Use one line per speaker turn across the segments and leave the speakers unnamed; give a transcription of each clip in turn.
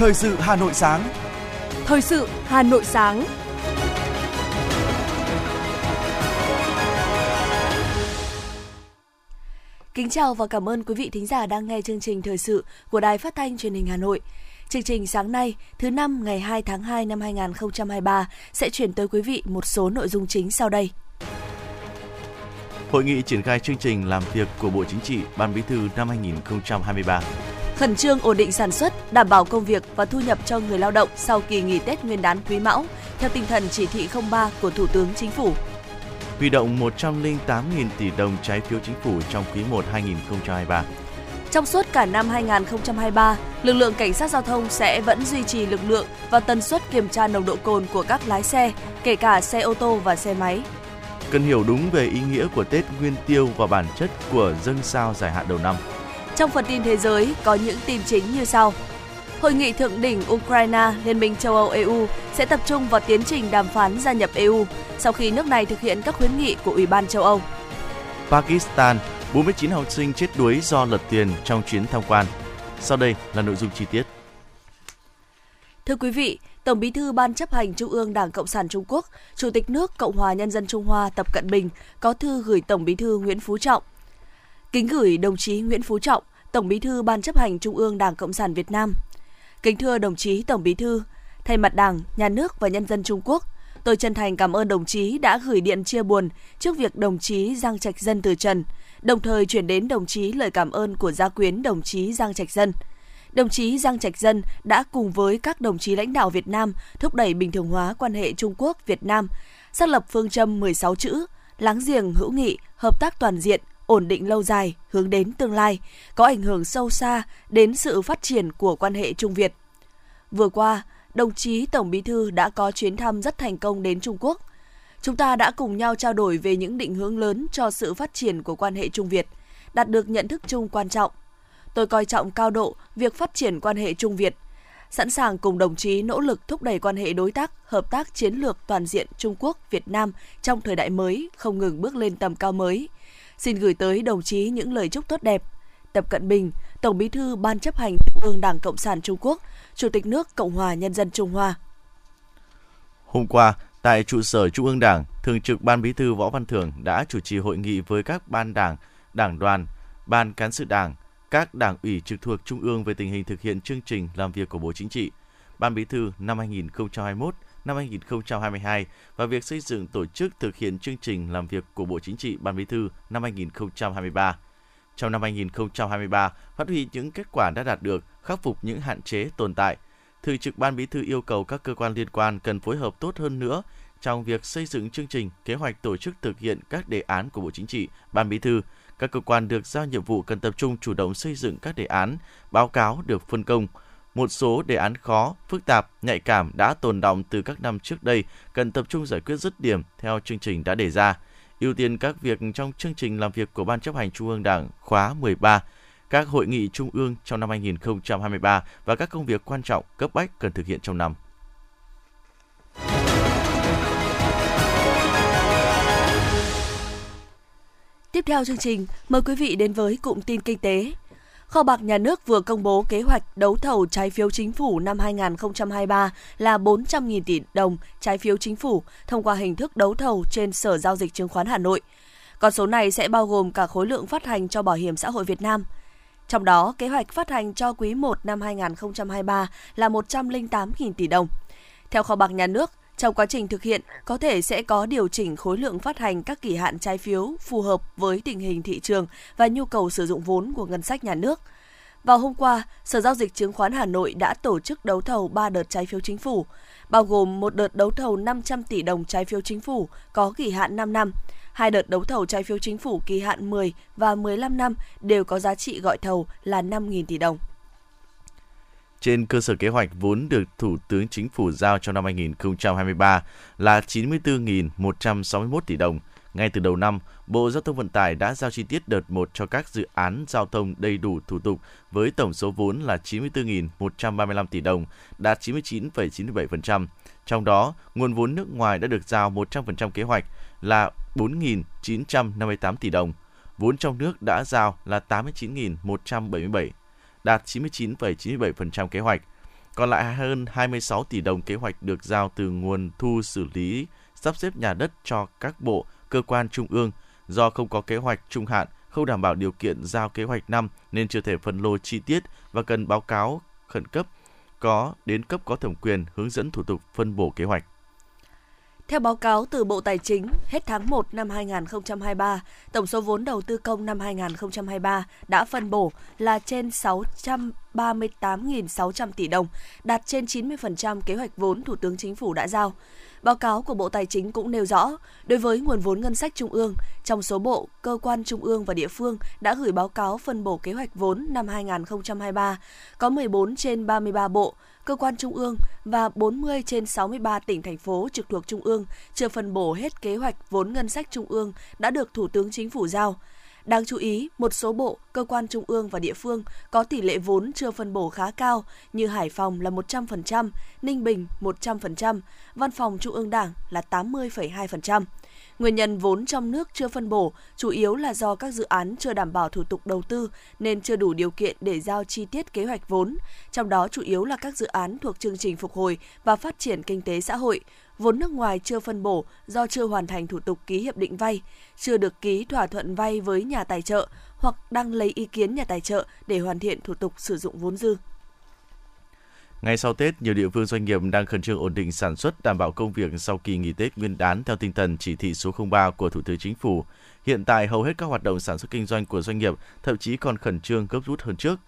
Thời sự Hà Nội sáng.
Thời sự Hà Nội sáng. Kính chào và cảm ơn quý vị thính giả đang nghe chương trình thời sự của Đài Phát thanh Truyền hình Hà Nội. Chương trình sáng nay, thứ năm ngày 2 tháng 2 năm 2023 sẽ chuyển tới quý vị một số nội dung chính sau đây.
Hội nghị triển khai chương trình làm việc của Bộ Chính trị Ban Bí thư năm 2023.
Khẩn trương ổn định sản xuất, đảm bảo công việc và thu nhập cho người lao động sau kỳ nghỉ Tết Nguyên đán Quý Mão, theo tinh thần chỉ thị 03 của Thủ tướng Chính phủ.
Huy động 108.000 tỷ đồng trái phiếu chính phủ trong quý 1 2023.
Trong suốt cả năm 2023, lực lượng cảnh sát giao thông sẽ vẫn duy trì lực lượng và tần suất kiểm tra nồng độ cồn của các lái xe, kể cả xe ô tô và xe máy.
Cần hiểu đúng về ý nghĩa của Tết Nguyên Tiêu và bản chất của dân sao giải hạn đầu năm.
Trong phần tin thế giới có những tin chính như sau. Hội nghị thượng đỉnh Ukraine, Liên minh châu Âu EU sẽ tập trung vào tiến trình đàm phán gia nhập EU sau khi nước này thực hiện các khuyến nghị của Ủy ban châu Âu.
Pakistan, 49 học sinh chết đuối do lật tiền trong chuyến tham quan. Sau đây là nội dung chi tiết.
Thưa quý vị, Tổng Bí thư Ban chấp hành Trung ương Đảng Cộng sản Trung Quốc, Chủ tịch nước Cộng hòa Nhân dân Trung Hoa Tập Cận Bình có thư gửi Tổng Bí thư Nguyễn Phú Trọng. Kính gửi đồng chí Nguyễn Phú Trọng, Tổng Bí thư Ban chấp hành Trung ương Đảng Cộng sản Việt Nam. Kính thưa đồng chí Tổng Bí thư, thay mặt Đảng, Nhà nước và nhân dân Trung Quốc, tôi chân thành cảm ơn đồng chí đã gửi điện chia buồn trước việc đồng chí Giang Trạch Dân từ trần, đồng thời chuyển đến đồng chí lời cảm ơn của gia quyến đồng chí Giang Trạch Dân – đồng chí Giang Trạch Dân đã cùng với các đồng chí lãnh đạo Việt Nam thúc đẩy bình thường hóa quan hệ Trung Quốc Việt Nam, xác lập phương châm 16 chữ láng giềng hữu nghị, hợp tác toàn diện, ổn định lâu dài, hướng đến tương lai, có ảnh hưởng sâu xa đến sự phát triển của quan hệ Trung Việt. Vừa qua, đồng chí Tổng Bí thư đã có chuyến thăm rất thành công đến Trung Quốc. Chúng ta đã cùng nhau trao đổi về những định hướng lớn cho sự phát triển của quan hệ Trung Việt, đạt được nhận thức chung quan trọng tôi coi trọng cao độ việc phát triển quan hệ Trung Việt, sẵn sàng cùng đồng chí nỗ lực thúc đẩy quan hệ đối tác, hợp tác chiến lược toàn diện Trung Quốc Việt Nam trong thời đại mới không ngừng bước lên tầm cao mới. Xin gửi tới đồng chí những lời chúc tốt đẹp. Tập Cận Bình, Tổng Bí thư Ban chấp hành Trung ương Đảng Cộng sản Trung Quốc, Chủ tịch nước Cộng hòa Nhân dân Trung Hoa.
Hôm qua, tại trụ sở Trung ương Đảng, Thường trực Ban Bí thư Võ Văn Thưởng đã chủ trì hội nghị với các ban đảng, đảng đoàn, ban cán sự đảng, các đảng ủy trực thuộc Trung ương về tình hình thực hiện chương trình làm việc của Bộ Chính trị, Ban Bí thư năm 2021, năm 2022 và việc xây dựng tổ chức thực hiện chương trình làm việc của Bộ Chính trị, Ban Bí thư năm 2023. Trong năm 2023, phát huy những kết quả đã đạt được, khắc phục những hạn chế tồn tại. Thường trực Ban Bí thư yêu cầu các cơ quan liên quan cần phối hợp tốt hơn nữa trong việc xây dựng chương trình, kế hoạch tổ chức thực hiện các đề án của Bộ Chính trị, Ban Bí thư, các cơ quan được giao nhiệm vụ cần tập trung chủ động xây dựng các đề án, báo cáo được phân công. Một số đề án khó, phức tạp, nhạy cảm đã tồn động từ các năm trước đây cần tập trung giải quyết dứt điểm theo chương trình đã đề ra. Ưu tiên các việc trong chương trình làm việc của Ban chấp hành Trung ương Đảng khóa 13, các hội nghị trung ương trong năm 2023 và các công việc quan trọng cấp bách cần thực hiện trong năm.
Tiếp theo chương trình, mời quý vị đến với cụm tin kinh tế. Kho bạc nhà nước vừa công bố kế hoạch đấu thầu trái phiếu chính phủ năm 2023 là 400.000 tỷ đồng trái phiếu chính phủ thông qua hình thức đấu thầu trên Sở Giao dịch Chứng khoán Hà Nội. Con số này sẽ bao gồm cả khối lượng phát hành cho Bảo hiểm xã hội Việt Nam. Trong đó, kế hoạch phát hành cho quý 1 năm 2023 là 108.000 tỷ đồng. Theo kho bạc nhà nước, trong quá trình thực hiện, có thể sẽ có điều chỉnh khối lượng phát hành các kỳ hạn trái phiếu phù hợp với tình hình thị trường và nhu cầu sử dụng vốn của ngân sách nhà nước. Vào hôm qua, Sở Giao dịch Chứng khoán Hà Nội đã tổ chức đấu thầu 3 đợt trái phiếu chính phủ, bao gồm một đợt đấu thầu 500 tỷ đồng trái phiếu chính phủ có kỳ hạn 5 năm, hai đợt đấu thầu trái phiếu chính phủ kỳ hạn 10 và 15 năm đều có giá trị gọi thầu là 5.000 tỷ đồng
trên cơ sở kế hoạch vốn được Thủ tướng Chính phủ giao cho năm 2023 là 94.161 tỷ đồng. Ngay từ đầu năm, Bộ Giao thông Vận tải đã giao chi tiết đợt 1 cho các dự án giao thông đầy đủ thủ tục với tổng số vốn là 94.135 tỷ đồng, đạt 99,97%. Trong đó, nguồn vốn nước ngoài đã được giao 100% kế hoạch là 4.958 tỷ đồng. Vốn trong nước đã giao là 89.177 đạt 99,97% kế hoạch. Còn lại hơn 26 tỷ đồng kế hoạch được giao từ nguồn thu xử lý sắp xếp nhà đất cho các bộ, cơ quan trung ương. Do không có kế hoạch trung hạn, không đảm bảo điều kiện giao kế hoạch năm nên chưa thể phân lô chi tiết và cần báo cáo khẩn cấp có đến cấp có thẩm quyền hướng dẫn thủ tục phân bổ kế hoạch.
Theo báo cáo từ Bộ Tài chính, hết tháng 1 năm 2023, tổng số vốn đầu tư công năm 2023 đã phân bổ là trên 638.600 tỷ đồng, đạt trên 90% kế hoạch vốn Thủ tướng Chính phủ đã giao. Báo cáo của Bộ Tài chính cũng nêu rõ, đối với nguồn vốn ngân sách trung ương, trong số bộ, cơ quan trung ương và địa phương đã gửi báo cáo phân bổ kế hoạch vốn năm 2023, có 14 trên 33 bộ, cơ quan trung ương và 40 trên 63 tỉnh thành phố trực thuộc trung ương chưa phân bổ hết kế hoạch vốn ngân sách trung ương đã được Thủ tướng Chính phủ giao. Đáng chú ý, một số bộ, cơ quan trung ương và địa phương có tỷ lệ vốn chưa phân bổ khá cao như Hải Phòng là 100%, Ninh Bình 100%, Văn phòng Trung ương Đảng là 80,2%. Nguyên nhân vốn trong nước chưa phân bổ chủ yếu là do các dự án chưa đảm bảo thủ tục đầu tư nên chưa đủ điều kiện để giao chi tiết kế hoạch vốn, trong đó chủ yếu là các dự án thuộc chương trình phục hồi và phát triển kinh tế xã hội, vốn nước ngoài chưa phân bổ do chưa hoàn thành thủ tục ký hiệp định vay, chưa được ký thỏa thuận vay với nhà tài trợ hoặc đang lấy ý kiến nhà tài trợ để hoàn thiện thủ tục sử dụng vốn dư.
Ngay sau Tết, nhiều địa phương doanh nghiệp đang khẩn trương ổn định sản xuất, đảm bảo công việc sau kỳ nghỉ Tết Nguyên đán theo tinh thần chỉ thị số 03 của Thủ tướng Chính phủ. Hiện tại, hầu hết các hoạt động sản xuất kinh doanh của doanh nghiệp thậm chí còn khẩn trương gấp rút hơn trước.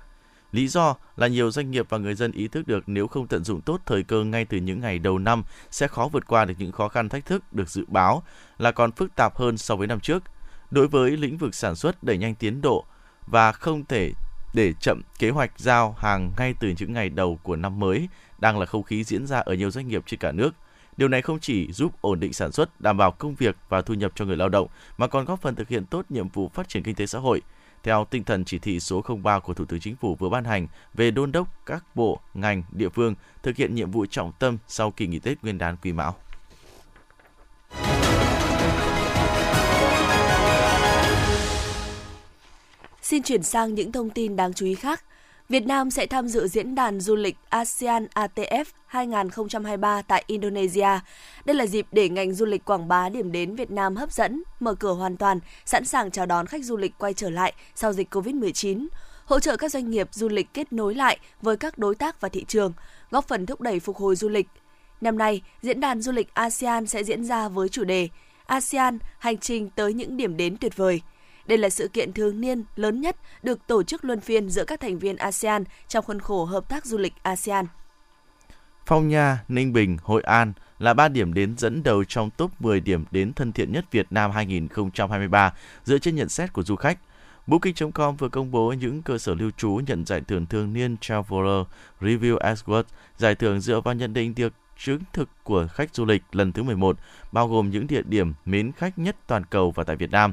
Lý do là nhiều doanh nghiệp và người dân ý thức được nếu không tận dụng tốt thời cơ ngay từ những ngày đầu năm sẽ khó vượt qua được những khó khăn thách thức được dự báo là còn phức tạp hơn so với năm trước. Đối với lĩnh vực sản xuất đẩy nhanh tiến độ và không thể để chậm kế hoạch giao hàng ngay từ những ngày đầu của năm mới đang là không khí diễn ra ở nhiều doanh nghiệp trên cả nước. Điều này không chỉ giúp ổn định sản xuất, đảm bảo công việc và thu nhập cho người lao động, mà còn góp phần thực hiện tốt nhiệm vụ phát triển kinh tế xã hội. Theo tinh thần chỉ thị số 03 của Thủ tướng Chính phủ vừa ban hành về đôn đốc các bộ, ngành, địa phương thực hiện nhiệm vụ trọng tâm sau kỳ nghỉ Tết Nguyên đán Quý Mão.
Xin chuyển sang những thông tin đáng chú ý khác. Việt Nam sẽ tham dự diễn đàn du lịch ASEAN ATF 2023 tại Indonesia. Đây là dịp để ngành du lịch quảng bá điểm đến Việt Nam hấp dẫn, mở cửa hoàn toàn, sẵn sàng chào đón khách du lịch quay trở lại sau dịch COVID-19, hỗ trợ các doanh nghiệp du lịch kết nối lại với các đối tác và thị trường, góp phần thúc đẩy phục hồi du lịch. Năm nay, diễn đàn du lịch ASEAN sẽ diễn ra với chủ đề ASEAN hành trình tới những điểm đến tuyệt vời – đây là sự kiện thường niên lớn nhất được tổ chức luân phiên giữa các thành viên ASEAN trong khuôn khổ hợp tác du lịch ASEAN.
Phong Nha, Ninh Bình, Hội An là ba điểm đến dẫn đầu trong top 10 điểm đến thân thiện nhất Việt Nam 2023 dựa trên nhận xét của du khách. Booking.com vừa công bố những cơ sở lưu trú nhận giải thưởng thường niên Traveler Review Award, giải thưởng dựa vào nhận định được chứng thực của khách du lịch lần thứ 11, bao gồm những địa điểm mến khách nhất toàn cầu và tại Việt Nam.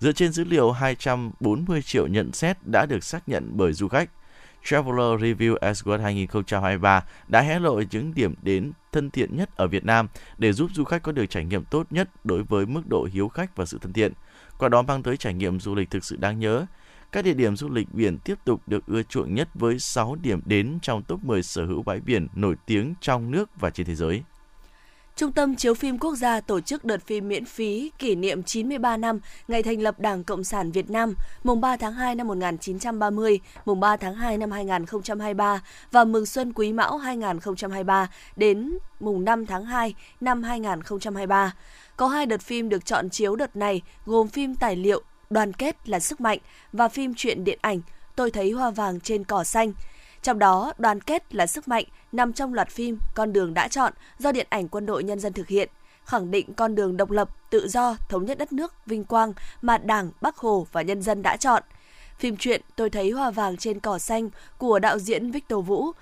Dựa trên dữ liệu 240 triệu nhận xét đã được xác nhận bởi du khách, Traveler Review Award 2023 đã hé lộ những điểm đến thân thiện nhất ở Việt Nam để giúp du khách có được trải nghiệm tốt nhất đối với mức độ hiếu khách và sự thân thiện, qua đó mang tới trải nghiệm du lịch thực sự đáng nhớ. Các địa điểm du lịch biển tiếp tục được ưa chuộng nhất với 6 điểm đến trong top 10 sở hữu bãi biển nổi tiếng trong nước và trên thế giới.
Trung tâm Chiếu phim Quốc gia tổ chức đợt phim miễn phí kỷ niệm 93 năm ngày thành lập Đảng Cộng sản Việt Nam, mùng 3 tháng 2 năm 1930, mùng 3 tháng 2 năm 2023 và mừng xuân Quý Mão 2023 đến mùng 5 tháng 2 năm 2023. Có hai đợt phim được chọn chiếu đợt này gồm phim tài liệu Đoàn kết là sức mạnh và phim truyện điện ảnh Tôi thấy hoa vàng trên cỏ xanh. Trong đó, đoàn kết là sức mạnh nằm trong loạt phim Con đường đã chọn do Điện ảnh Quân đội Nhân dân thực hiện, khẳng định con đường độc lập, tự do, thống nhất đất nước, vinh quang mà Đảng, Bắc Hồ và nhân dân đã chọn. Phim truyện Tôi thấy hoa vàng trên cỏ xanh của đạo diễn Victor Vũ,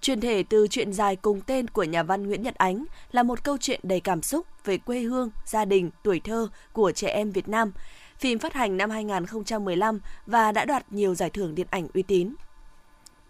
truyền thể từ truyện dài cùng tên của nhà văn Nguyễn Nhật Ánh là một câu chuyện đầy cảm xúc về quê hương, gia đình, tuổi thơ của trẻ em Việt Nam. Phim phát hành năm 2015 và đã đoạt nhiều giải thưởng điện ảnh uy tín.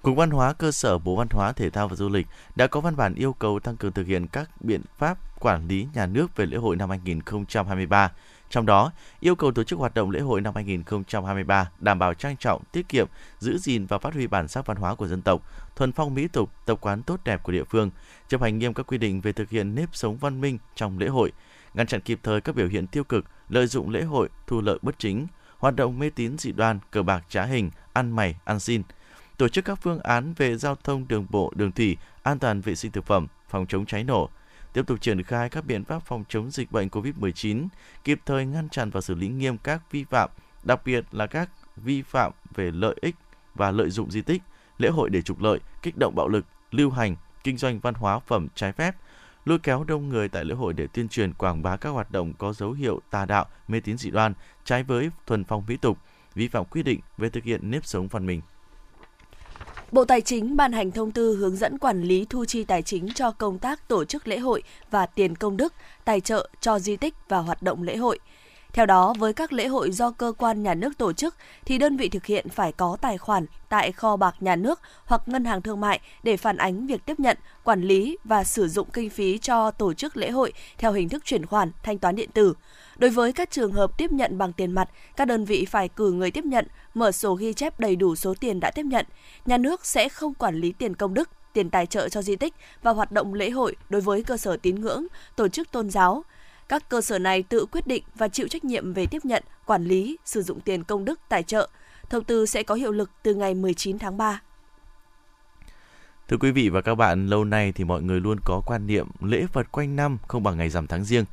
Cục Văn hóa cơ sở Bộ Văn hóa Thể thao và Du lịch đã có văn bản yêu cầu tăng cường thực hiện các biện pháp quản lý nhà nước về lễ hội năm 2023. Trong đó, yêu cầu tổ chức hoạt động lễ hội năm 2023 đảm bảo trang trọng, tiết kiệm, giữ gìn và phát huy bản sắc văn hóa của dân tộc, thuần phong mỹ tục, tập quán tốt đẹp của địa phương, chấp hành nghiêm các quy định về thực hiện nếp sống văn minh trong lễ hội, ngăn chặn kịp thời các biểu hiện tiêu cực, lợi dụng lễ hội, thu lợi bất chính, hoạt động mê tín dị đoan, cờ bạc trá hình, ăn mày, ăn xin, tổ chức các phương án về giao thông đường bộ, đường thủy, an toàn vệ sinh thực phẩm, phòng chống cháy nổ, tiếp tục triển khai các biện pháp phòng chống dịch bệnh COVID-19, kịp thời ngăn chặn và xử lý nghiêm các vi phạm, đặc biệt là các vi phạm về lợi ích và lợi dụng di tích, lễ hội để trục lợi, kích động bạo lực, lưu hành, kinh doanh văn hóa phẩm trái phép, lôi kéo đông người tại lễ hội để tuyên truyền quảng bá các hoạt động có dấu hiệu tà đạo, mê tín dị đoan, trái với thuần phong mỹ tục, vi phạm quy định về thực hiện nếp sống văn minh.
Bộ Tài chính ban hành thông tư hướng dẫn quản lý thu chi tài chính cho công tác tổ chức lễ hội và tiền công đức, tài trợ cho di tích và hoạt động lễ hội. Theo đó, với các lễ hội do cơ quan nhà nước tổ chức thì đơn vị thực hiện phải có tài khoản tại kho bạc nhà nước hoặc ngân hàng thương mại để phản ánh việc tiếp nhận, quản lý và sử dụng kinh phí cho tổ chức lễ hội theo hình thức chuyển khoản, thanh toán điện tử. Đối với các trường hợp tiếp nhận bằng tiền mặt, các đơn vị phải cử người tiếp nhận, mở sổ ghi chép đầy đủ số tiền đã tiếp nhận. Nhà nước sẽ không quản lý tiền công đức, tiền tài trợ cho di tích và hoạt động lễ hội đối với cơ sở tín ngưỡng, tổ chức tôn giáo. Các cơ sở này tự quyết định và chịu trách nhiệm về tiếp nhận, quản lý, sử dụng tiền công đức tài trợ. Thông tư sẽ có hiệu lực từ ngày 19 tháng 3.
Thưa quý vị và các bạn, lâu nay thì mọi người luôn có quan niệm lễ Phật quanh năm không bằng ngày rằm tháng riêng.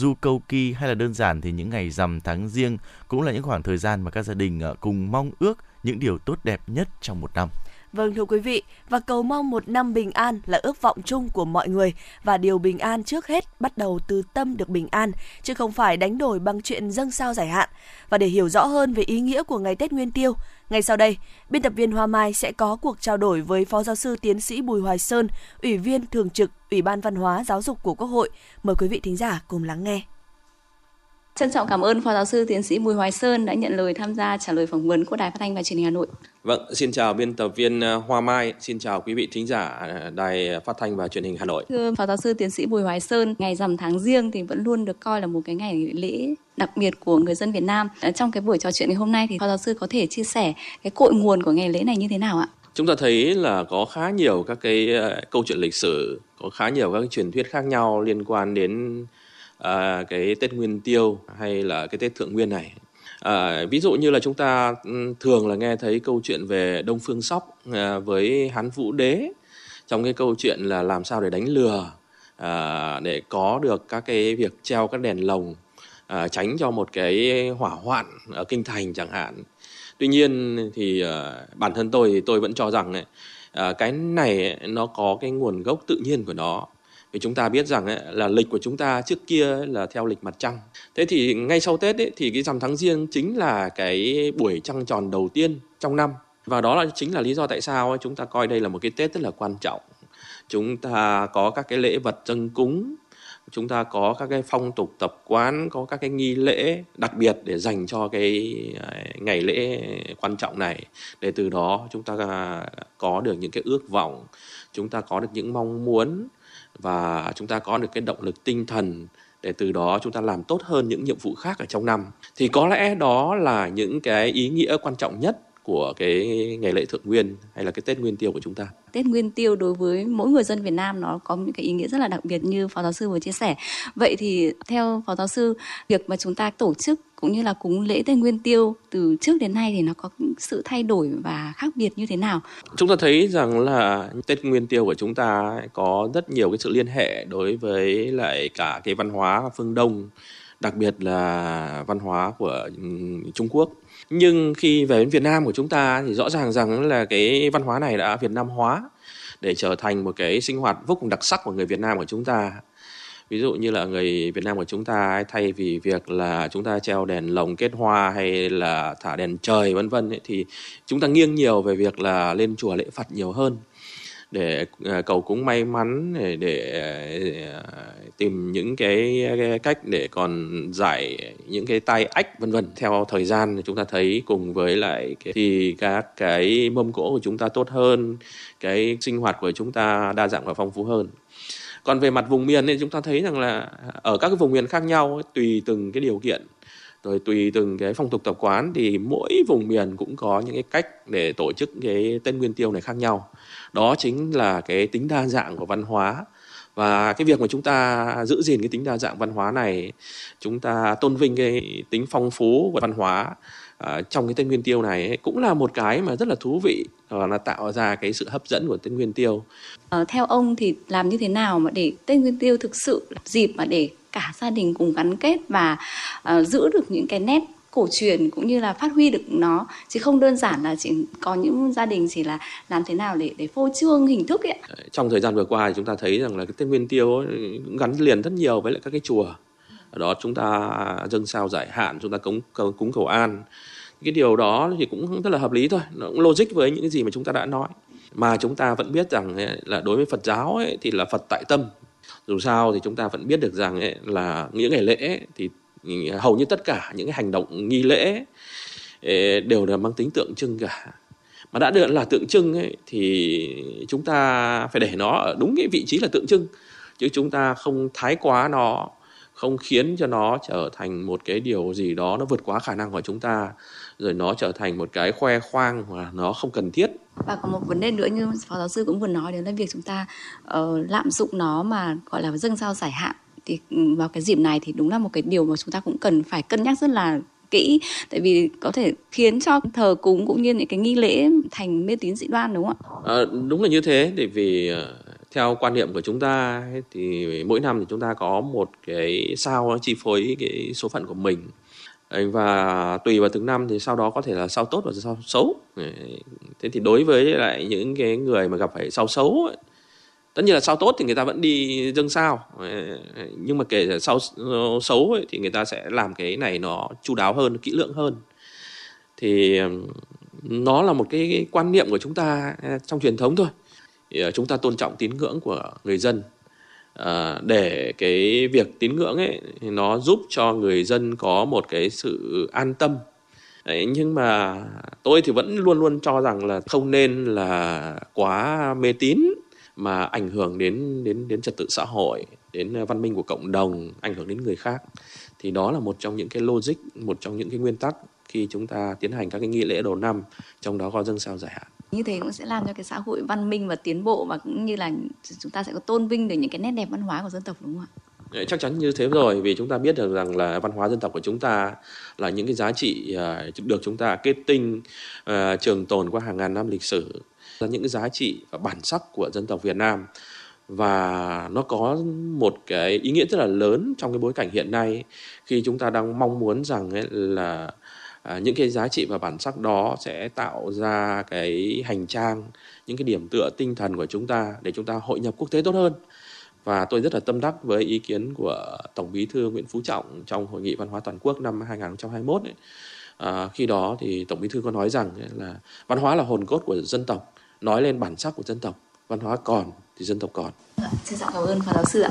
Dù cầu kỳ hay là đơn giản thì những ngày rằm tháng riêng cũng là những khoảng thời gian mà các gia đình ờ, cùng mong ước những điều tốt đẹp nhất trong một năm.
Vâng thưa quý vị, và cầu mong một năm bình an là ước vọng chung của mọi người và điều bình an trước hết bắt đầu từ tâm được bình an chứ không phải đánh đổi bằng chuyện dâng sao giải hạn. Và để hiểu rõ hơn về ý nghĩa của ngày Tết Nguyên Tiêu, ngay sau đây, biên tập viên Hoa Mai sẽ có cuộc trao đổi với Phó Giáo sư Tiến sĩ Bùi Hoài Sơn, Ủy viên Thường trực Ủy ban Văn hóa Giáo dục của Quốc hội. Mời quý vị thính giả cùng lắng nghe.
Trân trọng cảm ơn Phó Giáo sư Tiến sĩ Bùi Hoài Sơn đã nhận lời tham gia trả lời phỏng vấn của Đài Phát thanh và Truyền hình Hà Nội.
Vâng, xin chào biên tập viên ờ, Hoa Mai, xin chào quý vị thính giả ờ, Đài Phát thanh và Truyền hình Hà Nội.
Thưa Phó Giáo sư Tiến sĩ Bùi Hoài Sơn, ngày rằm tháng riêng thì vẫn luôn được coi là một cái ngày lễ đặc biệt của người dân Việt Nam. Trong cái buổi trò chuyện ngày hôm nay thì Phó Giáo sư có thể chia sẻ cái cội nguồn của ngày lễ này như thế nào ạ?
Chúng ta thấy là có khá nhiều các cái ờ, câu chuyện lịch sử, có khá nhiều các truyền thuyết khác nhau liên quan đến à, cái Tết Nguyên Tiêu hay là cái Tết Thượng Nguyên này. À, ví dụ như là chúng ta thường là nghe thấy câu chuyện về Đông Phương Sóc à, với Hán Vũ Đế trong cái câu chuyện là làm sao để đánh lừa à, để có được các cái việc treo các đèn lồng à, tránh cho một cái hỏa hoạn ở kinh thành chẳng hạn. Tuy nhiên thì à, bản thân tôi thì tôi vẫn cho rằng này, à, cái này nó có cái nguồn gốc tự nhiên của nó vì chúng ta biết rằng ấy, là lịch của chúng ta trước kia là theo lịch mặt trăng. Thế thì ngay sau tết ấy, thì cái rằm tháng riêng chính là cái buổi trăng tròn đầu tiên trong năm. Và đó là chính là lý do tại sao ấy, chúng ta coi đây là một cái tết rất là quan trọng. Chúng ta có các cái lễ vật dâng cúng chúng ta có các cái phong tục tập quán có các cái nghi lễ đặc biệt để dành cho cái à, ngày lễ quan trọng này. Để từ đó chúng ta à, có được những cái ước vọng chúng ta có được những mong muốn và chúng ta có được cái động lực tinh thần để từ đó chúng ta làm tốt hơn những nhiệm vụ khác ở trong năm. Thì có lẽ đó là những cái ý nghĩa quan trọng nhất của cái ngày lễ thượng nguyên hay là cái Tết Nguyên Tiêu của chúng ta.
Tết Nguyên Tiêu đối với mỗi người dân Việt Nam nó có những cái ý nghĩa rất là đặc biệt như Phó giáo sư vừa chia sẻ. Vậy thì theo Phó giáo sư, việc mà chúng ta tổ chức cũng như là cúng lễ Tết Nguyên Tiêu từ trước đến nay thì nó có sự thay đổi và khác biệt như thế nào?
Chúng ta thấy rằng là Tết Nguyên Tiêu của chúng ta có rất nhiều cái sự liên hệ đối với lại cả cái văn hóa phương Đông, đặc biệt là văn hóa của Trung Quốc nhưng khi về đến Việt Nam của chúng ta thì rõ ràng rằng là cái văn hóa này đã Việt Nam hóa để trở thành một cái sinh hoạt vô cùng đặc sắc của người Việt Nam của chúng ta. Ví dụ như là người Việt Nam của chúng ta thay vì việc là chúng ta treo đèn lồng kết hoa hay là thả đèn trời, vân vân thì chúng ta nghiêng nhiều về việc là lên chùa lễ Phật nhiều hơn để à, cầu cúng may mắn để, để à, tìm những cái, cái cách để còn giải những cái tai ách vân vân theo thời gian. Chúng ta thấy cùng với lại cái, thì các cái mâm cỗ của chúng ta tốt hơn cái sinh hoạt của chúng ta đa dạng và phong phú hơn. Còn về mặt vùng miền thì chúng ta thấy rằng là ở các cái vùng miền khác nhau tùy từng cái điều kiện rồi tùy từng cái phong tục tập quán thì mỗi vùng miền cũng có những cái cách để tổ chức cái tên Nguyên Tiêu này khác nhau. Đó chính là cái tính đa dạng của văn hóa và cái việc mà chúng ta giữ gìn cái tính đa dạng văn hóa này, chúng ta tôn vinh cái tính phong phú của văn hóa uh, trong cái Tết Nguyên Tiêu này ấy, cũng là một cái mà rất là thú vị và nó tạo ra cái sự hấp dẫn của Tết Nguyên Tiêu.
Uh, theo ông thì làm như thế nào mà để Tết Nguyên Tiêu thực sự là dịp mà để cả gia đình cùng gắn kết và uh, giữ được những cái nét cổ truyền cũng như là phát huy được nó chứ không đơn giản là chỉ có những gia đình chỉ là làm thế nào để để phô trương hình thức ấy.
Trong thời gian vừa qua thì chúng ta thấy rằng là cái Tết Nguyên Tiêu ấy, gắn liền rất nhiều với lại các cái chùa. Ở đó chúng ta dâng sao giải hạn, chúng ta cúng cúng cầu an. Cái điều đó thì cũng rất là hợp lý thôi, nó cũng logic với những cái gì mà chúng ta đã nói. Mà chúng ta vẫn biết rằng ấy, là đối với Phật giáo ấy, thì là Phật tại tâm, dù sao thì chúng ta vẫn biết được rằng ấy, là những ngày lễ ấy, thì hầu như tất cả những cái hành động nghi lễ ấy, đều là mang tính tượng trưng cả mà đã được là tượng trưng ấy, thì chúng ta phải để nó ở đúng cái vị trí là tượng trưng chứ chúng ta không thái quá nó không khiến cho nó trở thành một cái điều gì đó nó vượt quá khả năng của chúng ta rồi nó trở thành một cái khoe khoang hoặc nó không cần thiết.
Và còn một vấn đề nữa như phó giáo sư cũng vừa nói đến là việc chúng ta uh, lạm dụng nó mà gọi là dâng sao giải hạn thì ừ, vào cái dịp này thì đúng là một cái điều mà chúng ta cũng cần phải cân nhắc rất là kỹ. Tại vì có thể khiến cho thờ cúng cũng như những cái nghi lễ thành mê tín dị đoan đúng không
ạ? À, đúng là như thế. Để vì theo quan niệm của chúng ta thì mỗi năm thì chúng ta có một cái sao chi phối cái số phận của mình. Và tùy vào từng năm thì sau đó có thể là sao tốt và sao xấu. Thế thì đối với lại những cái người mà gặp phải sao xấu ấy, tất nhiên là sao tốt thì người ta vẫn đi dâng sao. Nhưng mà kể sao ờ, xấu ấy, thì người ta sẽ làm cái này nó chu đáo hơn kỹ lưỡng hơn. Thì nó là một cái, cái quan niệm của chúng ta à, trong truyền thống thôi thì ờ, chúng ta tôn trọng tín ngưỡng của người dân. À, để cái việc tín ngưỡng ấy nó giúp cho người dân có một cái sự an tâm. Đấy, nhưng mà tôi thì vẫn luôn luôn cho rằng là không nên là quá mê tín mà ảnh hưởng đến đến đến trật tự xã hội đến ờ, văn minh của cộng đồng ảnh hưởng đến người khác. Thì đó là một trong những cái logic một trong những cái nguyên tắc khi chúng ta tiến hành các cái nghi lễ đầu năm trong đó có dân sao giải hạn
như thế cũng sẽ làm cho cái xã hội văn minh và tiến bộ và cũng như là chúng ta sẽ có tôn vinh được những cái nét đẹp văn hóa của dân tộc, đúng không
ạ? chắc chắn như thế rồi, vì chúng ta biết được rằng là văn hóa dân tộc của chúng ta là những cái giá trị à, được chúng ta kết tinh à, trường tồn qua hàng ngàn năm lịch sử là những cái giá trị và bản sắc của dân tộc Việt Nam và nó có một cái ý nghĩa rất là lớn trong cái bối cảnh hiện nay khi chúng ta đang mong muốn rằng ấy là à, những cái giá trị và bản sắc đó sẽ tạo ra cái hành trang những cái điểm tựa tinh thần của chúng ta để chúng ta hội nhập quốc tế tốt hơn. Và tôi rất là tâm đắc với ý kiến của tổng bí thư nguyễn phú trọng trong hội nghị văn hóa toàn quốc năm 2021 ấy. À, khi đó thì tổng bí thư có nói rằng là văn hóa là hồn cốt của dân tộc nói lên bản sắc của dân tộc văn hóa còn thì dân tộc còn.
Vâng, xin cảm ơn phó giáo sư ạ.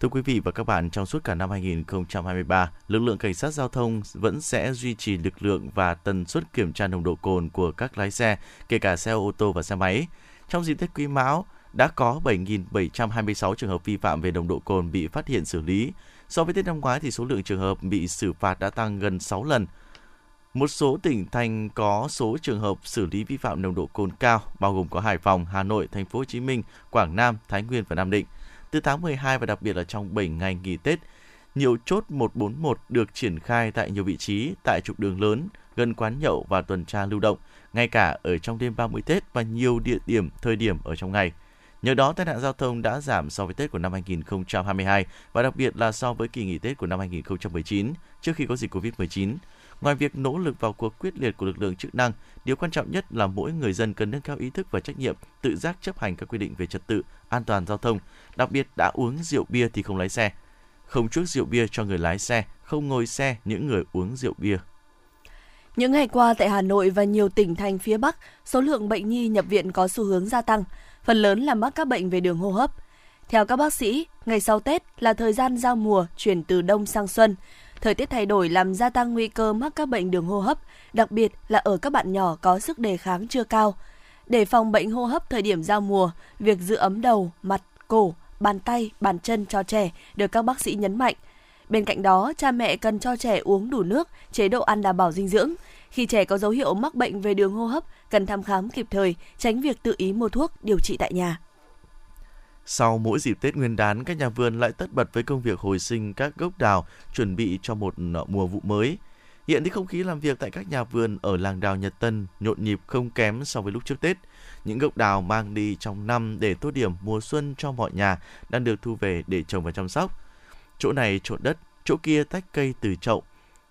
Thưa quý vị và các bạn, trong suốt cả năm 2023, lực lượng cảnh sát giao thông vẫn sẽ duy trì lực lượng và tần suất kiểm tra nồng độ cồn của các lái xe, kể cả xe ô tô và xe máy. Trong dịp Tết Quý Mão, đã có 7.726 trường hợp vi phạm về nồng độ cồn bị phát hiện xử lý. So với Tết năm ngoái thì số lượng trường hợp bị xử phạt đã tăng gần 6 lần. Một số tỉnh thành có số trường hợp xử lý vi phạm nồng độ cồn cao, bao gồm có Hải Phòng, Hà Nội, Thành phố Hồ Chí Minh, Quảng Nam, Thái Nguyên và Nam Định. Từ tháng 12 và đặc biệt là trong 7 ngày nghỉ Tết, nhiều chốt 141 được triển khai tại nhiều vị trí tại trục đường lớn, gần quán nhậu và tuần tra lưu động, ngay cả ở trong đêm 30 Tết và nhiều địa điểm, thời điểm ở trong ngày. Nhờ đó, tai nạn giao thông đã giảm so với Tết của năm 2022 và đặc biệt là so với kỳ nghỉ Tết của năm 2019 trước khi có dịch Covid-19. Ngoài việc nỗ lực vào cuộc quyết liệt của lực lượng chức năng, điều quan trọng nhất là mỗi người dân cần nâng cao ý thức và trách nhiệm, tự giác chấp hành các quy định về trật tự, an toàn giao thông, đặc biệt đã uống rượu bia thì không lái xe. Không chuốc rượu bia cho người lái xe, không ngồi xe những người uống rượu bia.
Những ngày qua tại Hà Nội và nhiều tỉnh thành phía Bắc, số lượng bệnh nhi nhập viện có xu hướng gia tăng, phần lớn là mắc các bệnh về đường hô hấp. Theo các bác sĩ, ngày sau Tết là thời gian giao mùa chuyển từ đông sang xuân. Thời tiết thay đổi làm gia tăng nguy cơ mắc các bệnh đường hô hấp, đặc biệt là ở các bạn nhỏ có sức đề kháng chưa cao. Để phòng bệnh hô hấp thời điểm giao mùa, việc giữ ấm đầu, mặt, cổ, bàn tay, bàn chân cho trẻ được các bác sĩ nhấn mạnh. Bên cạnh đó, cha mẹ cần cho trẻ uống đủ nước, chế độ ăn đảm bảo dinh dưỡng. Khi trẻ có dấu hiệu mắc bệnh về đường hô hấp, cần thăm khám kịp thời, tránh việc tự ý mua thuốc điều trị tại nhà.
Sau mỗi dịp Tết Nguyên đán, các nhà vườn lại tất bật với công việc hồi sinh các gốc đào, chuẩn bị cho một ờ, mùa vụ mới. Hiện thì không khí làm việc tại các nhà vườn ở làng đào Nhật Tân nhộn nhịp không kém so với lúc trước Tết. Những gốc đào mang đi trong năm để tô điểm mùa xuân cho mọi nhà đang được thu về để trồng và chăm sóc. Chỗ này trộn đất, chỗ kia tách cây từ chậu,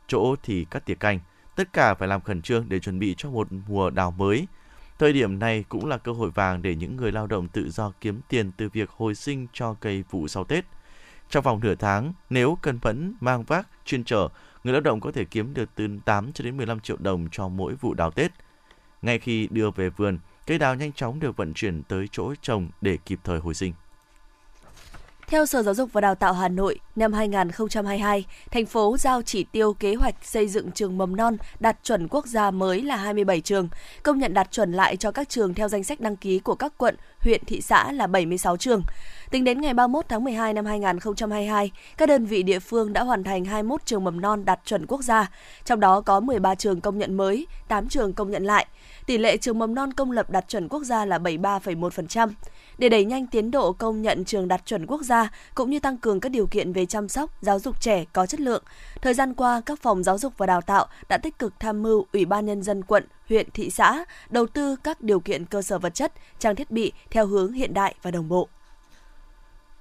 chỗ thì cắt tỉa cành. Tất cả phải làm khẩn trương để chuẩn bị cho một mùa đào mới – Thời điểm này cũng là cơ hội vàng để những người lao động tự do kiếm tiền từ việc hồi sinh cho cây vụ sau Tết. Trong vòng nửa tháng, nếu cần vẫn mang vác, chuyên trở, người lao động có thể kiếm được từ 8 cho đến 15 triệu đồng cho mỗi vụ đào Tết. Ngay khi đưa về vườn, cây đào nhanh chóng được vận chuyển tới chỗ trồng để kịp thời hồi sinh.
Theo Sở Giáo dục và Đào tạo Hà Nội, năm 2022, thành phố giao chỉ tiêu kế hoạch xây dựng trường mầm non đạt chuẩn quốc gia mới là 27 trường, công nhận đạt chuẩn lại cho các trường theo danh sách đăng ký của các quận, huyện, thị xã là 76 trường. Tính đến ngày 31 tháng 12 năm 2022, các đơn vị địa phương đã hoàn thành 21 trường mầm non đạt chuẩn quốc gia, trong đó có 13 trường công nhận mới, 8 trường công nhận lại. Tỷ lệ trường mầm non công lập đạt chuẩn quốc gia là 73,1%. Để đẩy nhanh tiến độ công nhận trường đạt chuẩn quốc gia cũng như tăng cường các điều kiện về chăm sóc, giáo dục trẻ có chất lượng, thời gian qua các phòng giáo dục và đào tạo đã tích cực tham mưu Ủy ban nhân dân quận, huyện, thị xã đầu tư các điều kiện cơ sở vật chất, trang thiết bị theo hướng hiện đại và đồng bộ.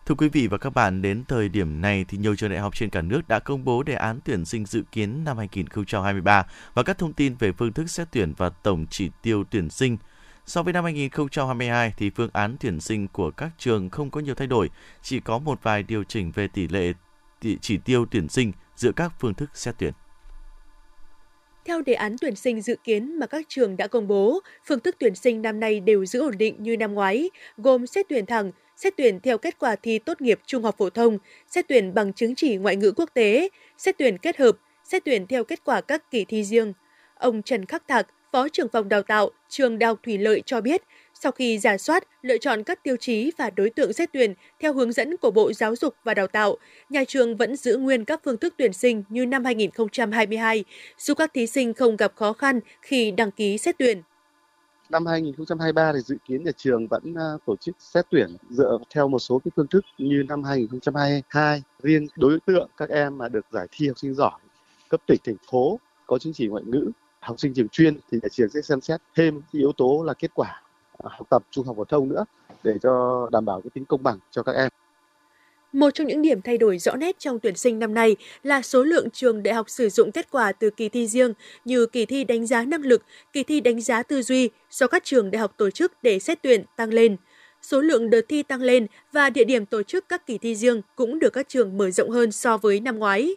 Thưa quý vị và các bạn, đến thời điểm này thì nhiều trường đại học trên cả nước đã công bố đề án tuyển sinh dự kiến năm 2023 và các thông tin về phương thức xét tuyển và tổng chỉ tiêu tuyển sinh. So với năm 2022 thì phương án tuyển sinh của các trường không có nhiều thay đổi, chỉ có một vài điều chỉnh về tỷ lệ chỉ tiêu tuyển sinh giữa các phương thức xét tuyển.
Theo đề án tuyển sinh dự kiến mà các trường đã công bố, phương thức tuyển sinh năm nay đều giữ ổn định như năm ngoái, gồm xét tuyển thẳng, xét tuyển theo kết quả thi tốt nghiệp trung học phổ thông, xét tuyển bằng chứng chỉ ngoại ngữ quốc tế, xét tuyển kết hợp, xét tuyển theo kết quả các kỳ thi riêng. Ông Trần Khắc Thạc, Phó trưởng phòng đào tạo, trường Đại học Thủy Lợi cho biết, sau khi giả soát, lựa chọn các tiêu chí và đối tượng xét tuyển theo hướng dẫn của Bộ Giáo dục và Đào tạo, nhà trường vẫn giữ nguyên các phương thức tuyển sinh như năm 2022, giúp các thí sinh không gặp khó khăn khi đăng ký xét tuyển.
Năm 2023 thì dự kiến nhà trường vẫn ờ, tổ chức xét tuyển dựa theo một số cái phương thức như năm 2022. Riêng đối tượng các em mà được giải thi học sinh giỏi cấp tỉnh thành phố có chứng chỉ ngoại ngữ học sinh trường chuyên thì nhà trường sẽ xem xét thêm cái yếu tố là kết quả à, học tập trung học phổ thông nữa để cho đảm bảo cái tính công bằng cho các em.
Một trong những điểm thay đổi rõ nét trong tuyển sinh năm nay là số lượng trường đại học sử dụng kết quả từ kỳ thi riêng như kỳ thi đánh giá năng lực, kỳ thi đánh giá tư duy do các trường đại học tổ chức để xét tuyển tăng lên. Số lượng đợt thi tăng lên và địa điểm tổ chức các kỳ thi riêng cũng được các trường mở rộng hơn so với năm ngoái.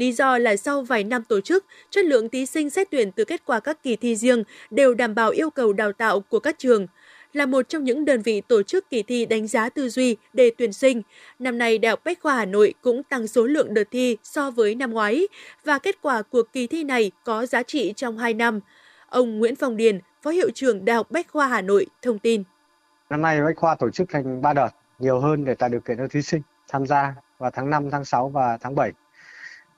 Lý do là sau vài năm tổ chức, chất lượng thí sinh xét tuyển từ kết quả các kỳ thi riêng đều đảm bảo yêu cầu đào tạo của các trường. Là một trong những đơn vị tổ chức kỳ thi đánh giá tư duy để tuyển sinh, năm nay Đại học Bách khoa Hà Nội cũng tăng số lượng đợt thi so với năm ngoái và kết quả của kỳ thi này có giá trị trong 2 năm. Ông Nguyễn Phong Điền, Phó Hiệu trưởng Đại học Bách khoa Hà Nội thông tin.
Năm nay Bách khoa tổ chức thành 3 đợt, nhiều hơn để tạo điều kiện cho thí sinh tham gia vào tháng 5, tháng 6 và tháng 7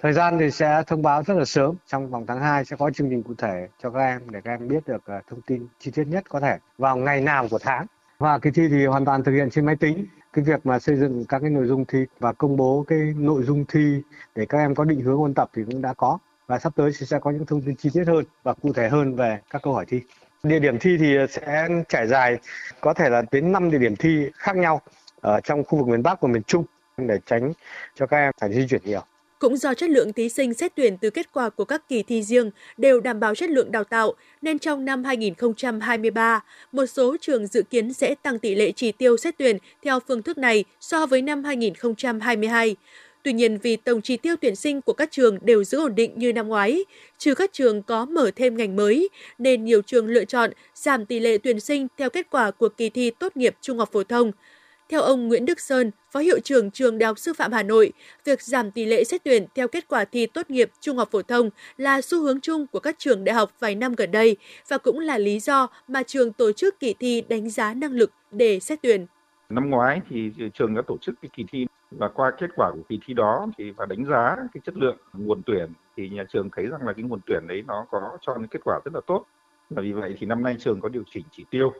Thời gian thì sẽ thông báo rất là sớm, trong vòng tháng 2 sẽ có chương trình cụ thể cho các em để các em biết được ờ, thông tin chi tiết nhất có thể vào ngày nào của tháng. Và kỳ thi thì hoàn toàn thực hiện trên máy tính. Cái việc mà xây dựng các cái nội dung thi và công bố cái nội dung thi để các em có định hướng ôn tập thì cũng đã có. Và sắp tới sẽ có những thông tin chi tiết hơn và cụ thể hơn về các câu hỏi thi. Địa điểm thi thì sẽ trải dài có thể là đến 5 địa điểm thi khác nhau ở trong khu vực miền Bắc và miền Trung để tránh cho các em phải di chuyển nhiều.
Cũng do chất lượng thí sinh xét tuyển từ kết quả của các kỳ thi riêng đều đảm bảo chất lượng đào tạo, nên trong năm 2023, một số trường dự kiến sẽ tăng tỷ lệ chỉ tiêu xét tuyển theo phương thức này so với năm 2022. Tuy nhiên vì tổng chỉ tiêu tuyển sinh của các trường đều giữ ổn định như năm ngoái, trừ các trường có mở thêm ngành mới, nên nhiều trường lựa chọn giảm tỷ lệ tuyển sinh theo kết quả của kỳ thi tốt nghiệp trung học phổ thông. Theo ông Nguyễn Đức Sơn, Phó Hiệu trưởng Trường Đại học Sư phạm Hà Nội, việc giảm tỷ lệ xét tuyển theo kết quả thi tốt nghiệp trung học phổ thông là xu hướng chung của các trường đại học vài năm gần đây và cũng là lý do mà trường tổ chức kỳ thi đánh giá năng lực để xét tuyển.
Năm ngoái thì trường đã tổ chức cái kỳ thi và qua kết quả của kỳ thi đó thì và đánh giá cái chất lượng nguồn tuyển thì nhà trường thấy rằng là cái nguồn tuyển đấy nó có cho những kết quả rất là tốt. Và vì vậy thì năm nay trường có điều chỉnh chỉ tiêu.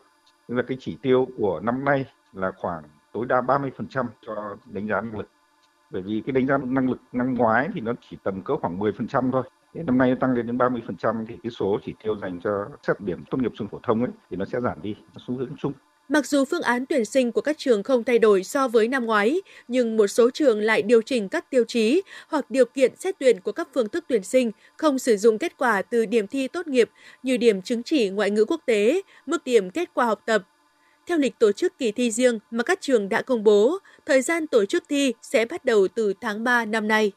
Tức là cái chỉ tiêu của năm nay là khoảng tối đa 30% cho đánh giá năng lực. Bởi vì cái đánh giá năng lực năm ngoái thì nó chỉ tầm cỡ khoảng 10% thôi. Thế năm nay tăng lên đến 30% thì cái số chỉ tiêu dành cho xét điểm tốt nghiệp trung phổ thông ấy thì nó sẽ giảm đi, nó xu hướng chung.
Mặc dù phương án tuyển sinh của các trường không thay đổi so với năm ngoái, nhưng một số trường lại điều chỉnh các tiêu chí hoặc điều kiện xét tuyển của các phương thức tuyển sinh không sử dụng kết quả từ điểm thi tốt nghiệp như điểm chứng chỉ ngoại ngữ quốc tế, mức điểm kết quả học tập. Theo lịch tổ chức kỳ thi riêng mà các trường đã công bố, thời gian tổ chức thi sẽ bắt đầu từ tháng 3 năm nay.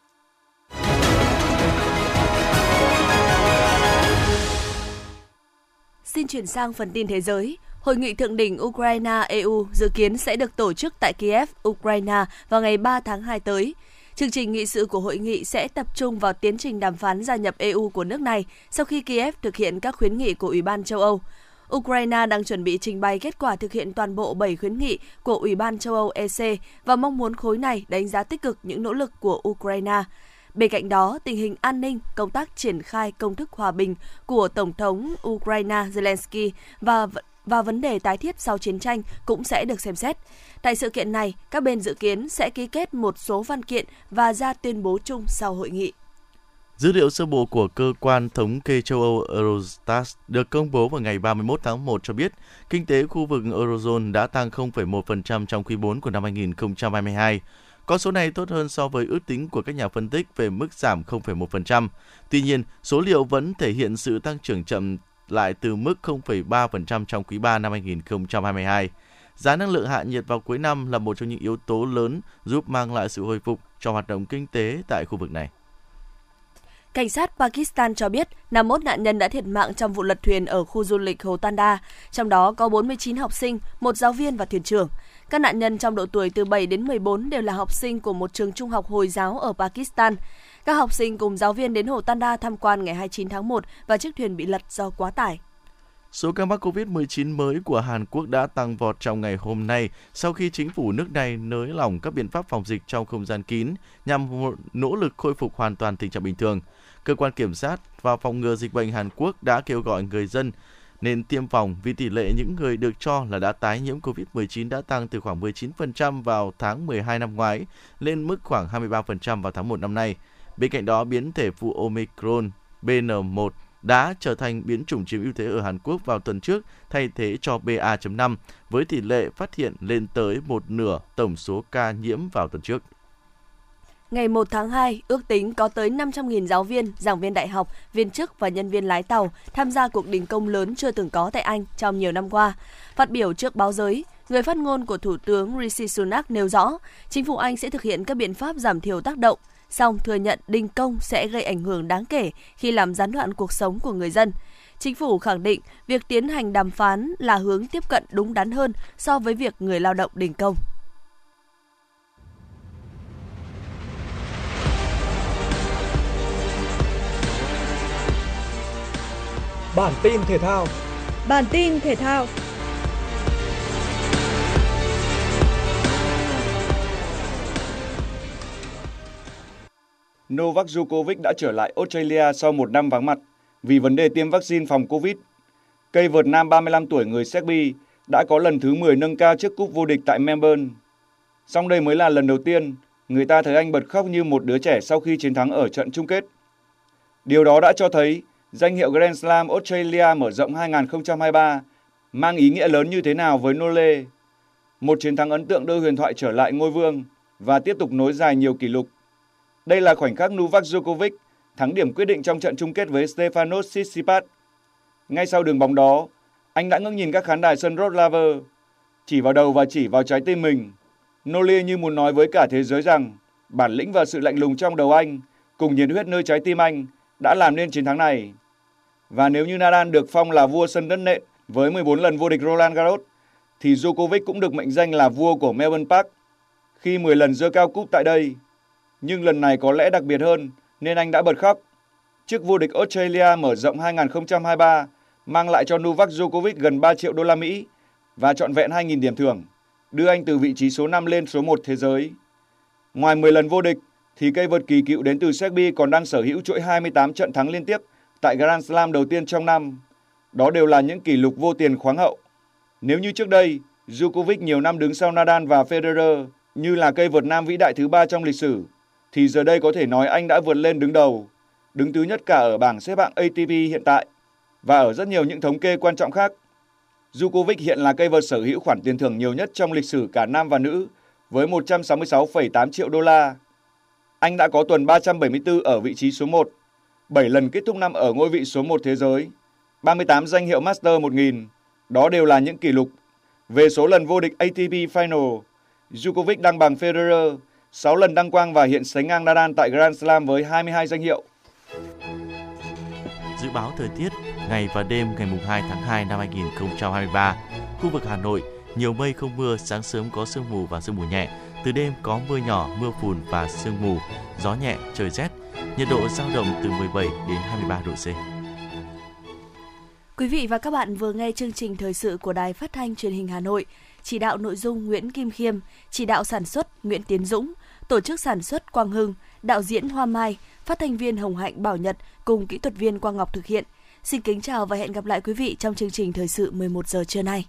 Xin chuyển sang phần tin thế giới. Hội nghị thượng đỉnh Ukraine-EU dự kiến sẽ được tổ chức tại Kiev, Ukraine vào ngày 3 tháng 2 tới. Chương trình nghị sự của hội nghị sẽ tập trung vào tiến trình đàm phán gia nhập EU của nước này sau khi Kiev thực hiện các khuyến nghị của Ủy ban châu Âu. Ukraine đang chuẩn bị trình bày kết quả thực hiện toàn bộ 7 khuyến nghị của Ủy ban châu Âu EC và mong muốn khối này đánh giá tích cực những nỗ lực của Ukraine. Bên cạnh đó, tình hình an ninh, công tác triển khai công thức hòa bình của Tổng thống Ukraine Zelensky và và vấn đề tái thiết sau chiến tranh cũng sẽ được xem xét. Tại sự kiện này, các bên dự kiến sẽ ký kết một số văn kiện và ra tuyên bố chung sau hội nghị.
Dữ liệu sơ bộ của cơ quan thống kê châu Âu Eurostat được công bố vào ngày 31 tháng 1 cho biết kinh tế khu vực Eurozone đã tăng 0,1% trong quý 4 của năm 2022. Con số này tốt hơn so với ước tính của các nhà phân tích về mức giảm 0,1%. Tuy nhiên, số liệu vẫn thể hiện sự tăng trưởng chậm lại từ mức 0,3% trong quý 3 năm 2022. Giá năng lượng hạ nhiệt vào cuối năm là một trong những yếu tố lớn giúp mang lại sự hồi phục cho hoạt động kinh tế tại khu vực này.
Cảnh sát Pakistan cho biết 51 nạn nhân đã thiệt mạng trong vụ lật thuyền ở khu du lịch Hồ Tanda, trong đó có 49 học sinh, một giáo viên và thuyền trưởng. Các nạn nhân trong độ tuổi từ 7 đến 14 đều là học sinh của một trường trung học Hồi giáo ở Pakistan. Các học sinh cùng giáo viên đến Hồ Tanda tham quan ngày 29 tháng 1 và chiếc thuyền bị lật do quá tải.
Số ca mắc COVID-19 mới của Hàn Quốc đã tăng vọt trong ngày hôm nay sau khi chính phủ nước này nới lỏng các biện pháp phòng dịch trong không gian kín nhằm nỗ lực khôi phục hoàn toàn tình trạng bình thường. Cơ quan kiểm soát và phòng ngừa dịch bệnh Hàn Quốc đã kêu gọi người dân nên tiêm phòng vì tỷ lệ những người được cho là đã tái nhiễm COVID-19 đã tăng từ khoảng 19% vào tháng 12 năm ngoái lên mức khoảng 23% vào tháng 1 năm nay. Bên cạnh đó, biến thể phụ Omicron BN1 đã trở thành biến chủng chiếm ưu thế ở Hàn Quốc vào tuần trước, thay thế cho BA.5 với tỷ lệ phát hiện lên tới một nửa tổng số ca nhiễm vào tuần trước.
Ngày 1 tháng 2, ước tính có tới 500.000 giáo viên, giảng viên đại học, viên chức và nhân viên lái tàu tham gia cuộc đình công lớn chưa từng có tại Anh trong nhiều năm qua. Phát biểu trước báo giới, người phát ngôn của Thủ tướng Rishi Sunak nêu rõ, chính phủ Anh sẽ thực hiện các biện pháp giảm thiểu tác động, song thừa nhận đình công sẽ gây ảnh hưởng đáng kể khi làm gián đoạn cuộc sống của người dân. Chính phủ khẳng định việc tiến hành đàm phán là hướng tiếp cận đúng đắn hơn so với việc người lao động đình công.
Bản tin thể thao
Bản tin thể thao
Novak Djokovic đã trở lại Australia sau một năm vắng mặt vì vấn đề tiêm vaccine phòng Covid. Cây vợt nam 35 tuổi người Serbia đã có lần thứ 10 nâng cao chiếc cúp vô địch tại Melbourne. Song đây mới là lần đầu tiên người ta thấy anh bật khóc như một đứa trẻ sau khi chiến thắng ở trận chung kết. Điều đó đã cho thấy danh hiệu Grand Slam Australia mở rộng 2023 mang ý nghĩa lớn như thế nào với Nole. Một chiến thắng ấn tượng đưa huyền thoại trở lại ngôi vương và tiếp tục nối dài nhiều kỷ lục Đây là khoảnh khắc Novak Djokovic thắng điểm quyết định trong trận chung kết với Stefanos Tsitsipas. Ngay sau đường bóng đó, anh đã ngước nhìn các khán đài sân Rod Laver, chỉ vào đầu và chỉ vào trái tim mình. Nole như muốn nói với cả thế giới rằng bản lĩnh và sự lạnh lùng trong đầu anh cùng nhiệt huyết nơi trái tim anh đã làm nên chiến thắng này. Và nếu như Nadal được phong là vua sân đất nện với 14 lần vô địch Roland Garros, thì Djokovic cũng được mệnh danh là vua của Melbourne Park khi 10 lần dơ cao cúp tại đây. Nhưng lần này có lẽ đặc biệt hơn nên anh đã bật khóc. Chức vô địch Australia mở rộng 2023 mang lại cho Novak Djokovic gần 3 triệu đô la Mỹ và trọn vẹn 2.000 điểm thưởng, đưa anh từ vị trí số 5 lên số 1 thế giới. Ngoài 10 lần vô địch, thì cây vợt kỳ cựu đến từ Serbia còn đang sở hữu chuỗi 28 trận thắng liên tiếp tại Grand Slam đầu tiên trong năm. Đó đều là những kỷ lục vô tiền khoáng hậu. Nếu như trước đây, Djokovic nhiều năm đứng sau Nadal và Federer như là cây vượt nam vĩ đại thứ ba trong lịch sử, thì giờ đây có thể nói anh đã vượt lên đứng đầu, đứng thứ nhất cả ở bảng xếp hạng ATP hiện tại và ở rất nhiều những thống kê quan trọng khác. Djokovic hiện là cây vợt sở hữu khoản tiền thưởng nhiều nhất trong lịch sử cả nam và nữ với 166,8 triệu đô la. Anh đã có tuần 374 ở vị trí số 1, 7 lần kết thúc năm ở ngôi vị số 1 thế giới, 38 danh hiệu Master 1000. Đó đều là những kỷ lục. Về số lần vô địch ATP Final, Djokovic đang bằng Federer, 6 lần đăng quang và hiện sánh ngang Nadal tại Grand Slam với 22 danh hiệu.
Dự báo thời tiết ngày và đêm ngày 2 tháng 2 năm 2023, khu vực Hà Nội nhiều mây không mưa, sáng sớm có sương mù và sương mù nhẹ, từ đêm có mưa nhỏ, mưa phùn và sương mù, gió nhẹ, trời rét. Nhiệt độ dao động từ 17 đến 23 độ C.
Quý vị và các bạn vừa nghe chương trình thời sự của Đài Phát thanh Truyền hình Hà Nội. Chỉ đạo nội dung Nguyễn Kim Khiêm, chỉ đạo sản xuất Nguyễn Tiến Dũng, tổ chức sản xuất Quang Hưng, đạo diễn Hoa Mai, phát thanh viên Hồng Hạnh Bảo Nhật cùng kỹ thuật viên Quang Ngọc thực hiện. Xin kính chào và hẹn gặp lại quý vị trong chương trình thời sự 11 giờ trưa nay.